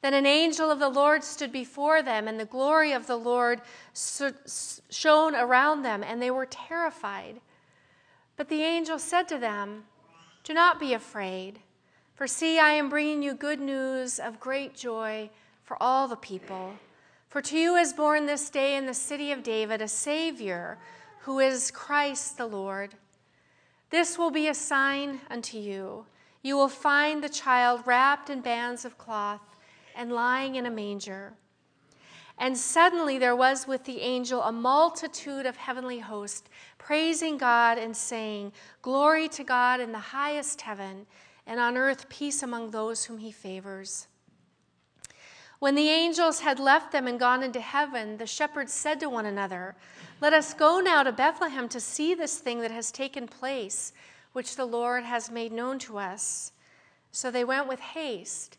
Then an angel of the Lord stood before them, and the glory of the Lord shone around them, and they were terrified. But the angel said to them, Do not be afraid, for see, I am bringing you good news of great joy for all the people. For to you is born this day in the city of David a Savior, who is Christ the Lord. This will be a sign unto you. You will find the child wrapped in bands of cloth and lying in a manger. And suddenly there was with the angel a multitude of heavenly hosts, praising God and saying, Glory to God in the highest heaven, and on earth peace among those whom he favors. When the angels had left them and gone into heaven, the shepherds said to one another, Let us go now to Bethlehem to see this thing that has taken place, which the Lord has made known to us. So they went with haste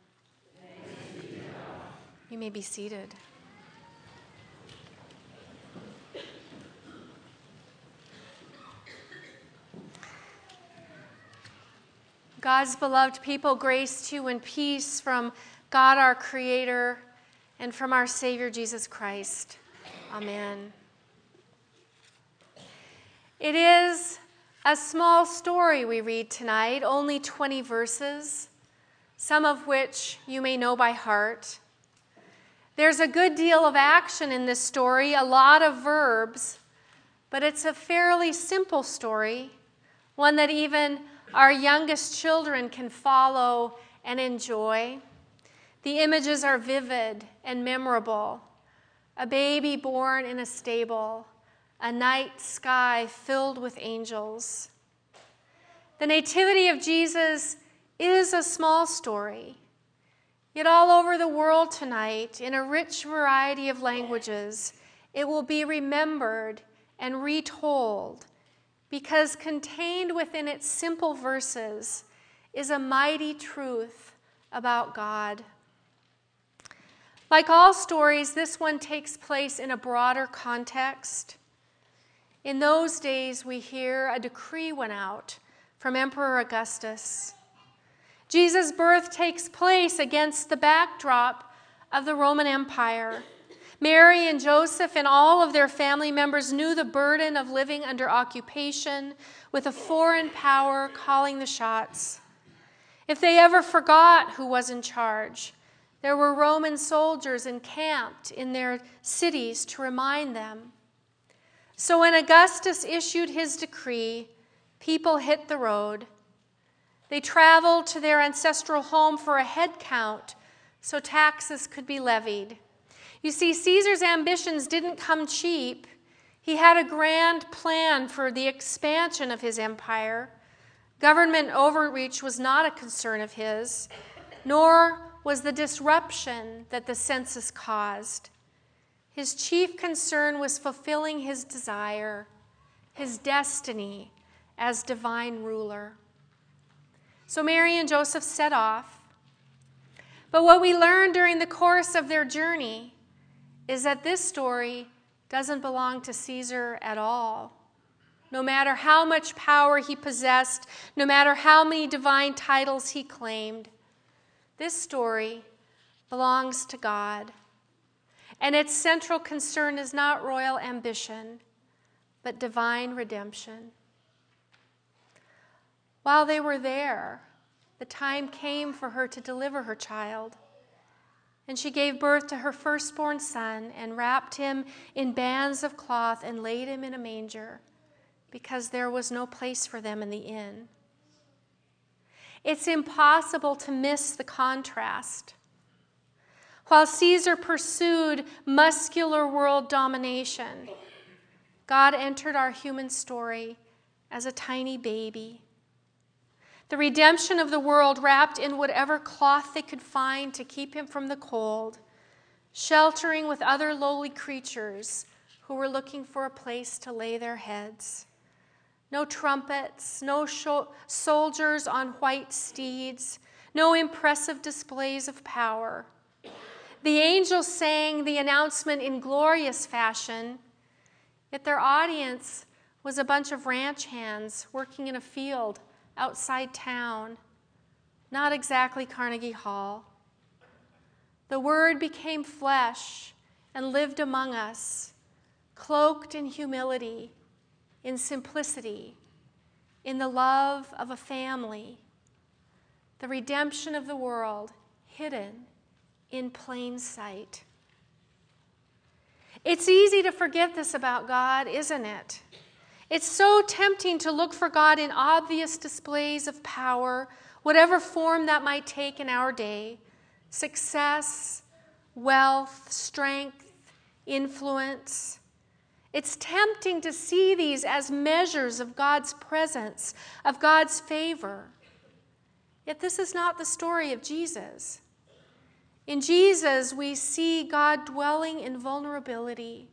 You may be seated. God's beloved people, grace to you and peace from God our Creator, and from our Savior Jesus Christ. Amen. It is a small story we read tonight, only 20 verses, some of which you may know by heart. There's a good deal of action in this story, a lot of verbs, but it's a fairly simple story, one that even our youngest children can follow and enjoy. The images are vivid and memorable a baby born in a stable, a night sky filled with angels. The Nativity of Jesus is a small story, yet, all over the world tonight, in a rich variety of languages, it will be remembered and retold because contained within its simple verses is a mighty truth about God. Like all stories, this one takes place in a broader context. In those days, we hear a decree went out from Emperor Augustus. Jesus' birth takes place against the backdrop of the Roman Empire. Mary and Joseph and all of their family members knew the burden of living under occupation with a foreign power calling the shots. If they ever forgot who was in charge, there were Roman soldiers encamped in their cities to remind them. So when Augustus issued his decree, people hit the road. They traveled to their ancestral home for a head count so taxes could be levied. You see, Caesar's ambitions didn't come cheap. He had a grand plan for the expansion of his empire. Government overreach was not a concern of his, nor was the disruption that the census caused. His chief concern was fulfilling his desire, his destiny as divine ruler. So Mary and Joseph set off. But what we learn during the course of their journey is that this story doesn't belong to Caesar at all. No matter how much power he possessed, no matter how many divine titles he claimed, this story belongs to God. And its central concern is not royal ambition, but divine redemption. While they were there, the time came for her to deliver her child. And she gave birth to her firstborn son and wrapped him in bands of cloth and laid him in a manger because there was no place for them in the inn. It's impossible to miss the contrast. While Caesar pursued muscular world domination, God entered our human story as a tiny baby the redemption of the world wrapped in whatever cloth they could find to keep him from the cold, sheltering with other lowly creatures who were looking for a place to lay their heads. No trumpets, no soldiers on white steeds, no impressive displays of power. The angels sang the announcement in glorious fashion, yet their audience was a bunch of ranch hands working in a field outside town, not exactly Carnegie Hall. The Word became flesh and lived among us, cloaked in humility, in simplicity, in the love of a family, the redemption of the world hidden in plain sight. It's easy to forget this about God, isn't it? It's so tempting to look for God in obvious displays of power, whatever form that might take in our day success, wealth, strength, influence. It's tempting to see these as measures of God's presence, of God's favor. Yet this is not the story of Jesus. In Jesus, we see God dwelling in vulnerability,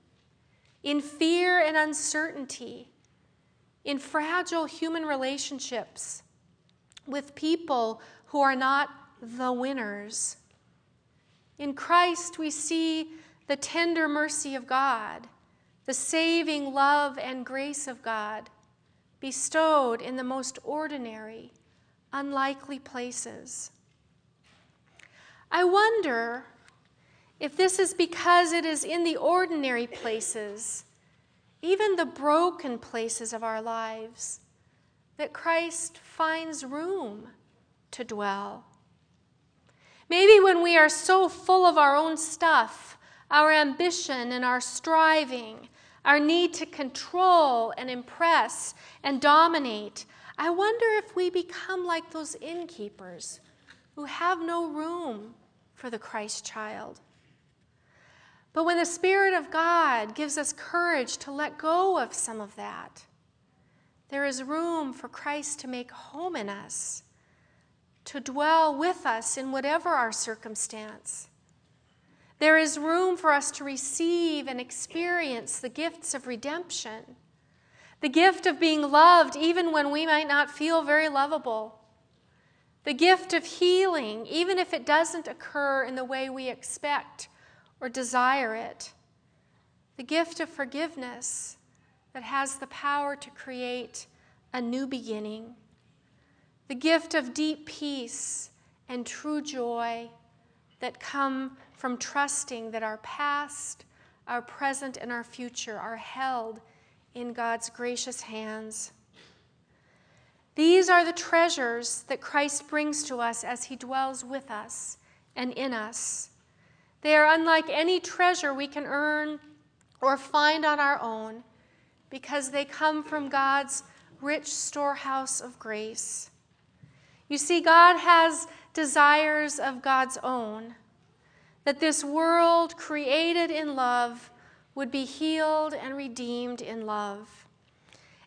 in fear and uncertainty in fragile human relationships with people who are not the winners. In Christ, we see the tender mercy of God, the saving love and grace of God bestowed in the most ordinary, unlikely places. I wonder if this is because it is in the ordinary places even the broken places of our lives, that Christ finds room to dwell. Maybe when we are so full of our own stuff, our ambition and our striving, our need to control and impress and dominate, I wonder if we become like those innkeepers who have no room for the Christ child. But when the Spirit of God gives us courage to let go of some of that, there is room for Christ to make home in us, to dwell with us in whatever our circumstance. There is room for us to receive and experience the gifts of redemption, the gift of being loved even when we might not feel very lovable, the gift of healing even if it doesn't occur in the way we expect or desire it. The gift of forgiveness that has the power to create a new beginning. The gift of deep peace and true joy that come from trusting that our past, our present, and our future are held in God's gracious hands. These are the treasures that Christ brings to us as he dwells with us and in us. They are unlike any treasure we can earn or find on our own because they come from God's rich storehouse of grace. You see, God has desires of God's own, that this world created in love would be healed and redeemed in love.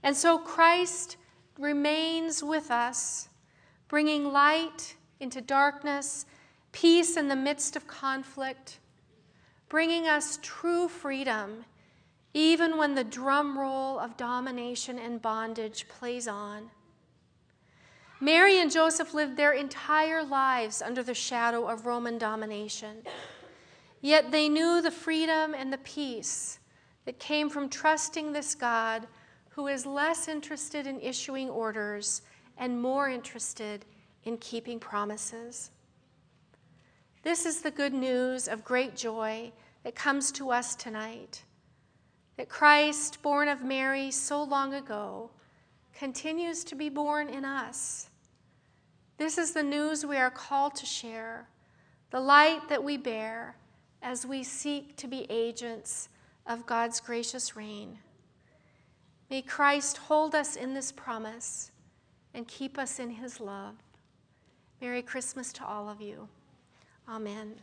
And so Christ remains with us, bringing light into darkness peace in the midst of conflict, bringing us true freedom even when the drum roll of domination and bondage plays on. Mary and Joseph lived their entire lives under the shadow of Roman domination. Yet they knew the freedom and the peace that came from trusting this God who is less interested in issuing orders and more interested in keeping promises. This is the good news of great joy that comes to us tonight that Christ, born of Mary so long ago, continues to be born in us. This is the news we are called to share, the light that we bear as we seek to be agents of God's gracious reign. May Christ hold us in this promise and keep us in his love. Merry Christmas to all of you. Amen.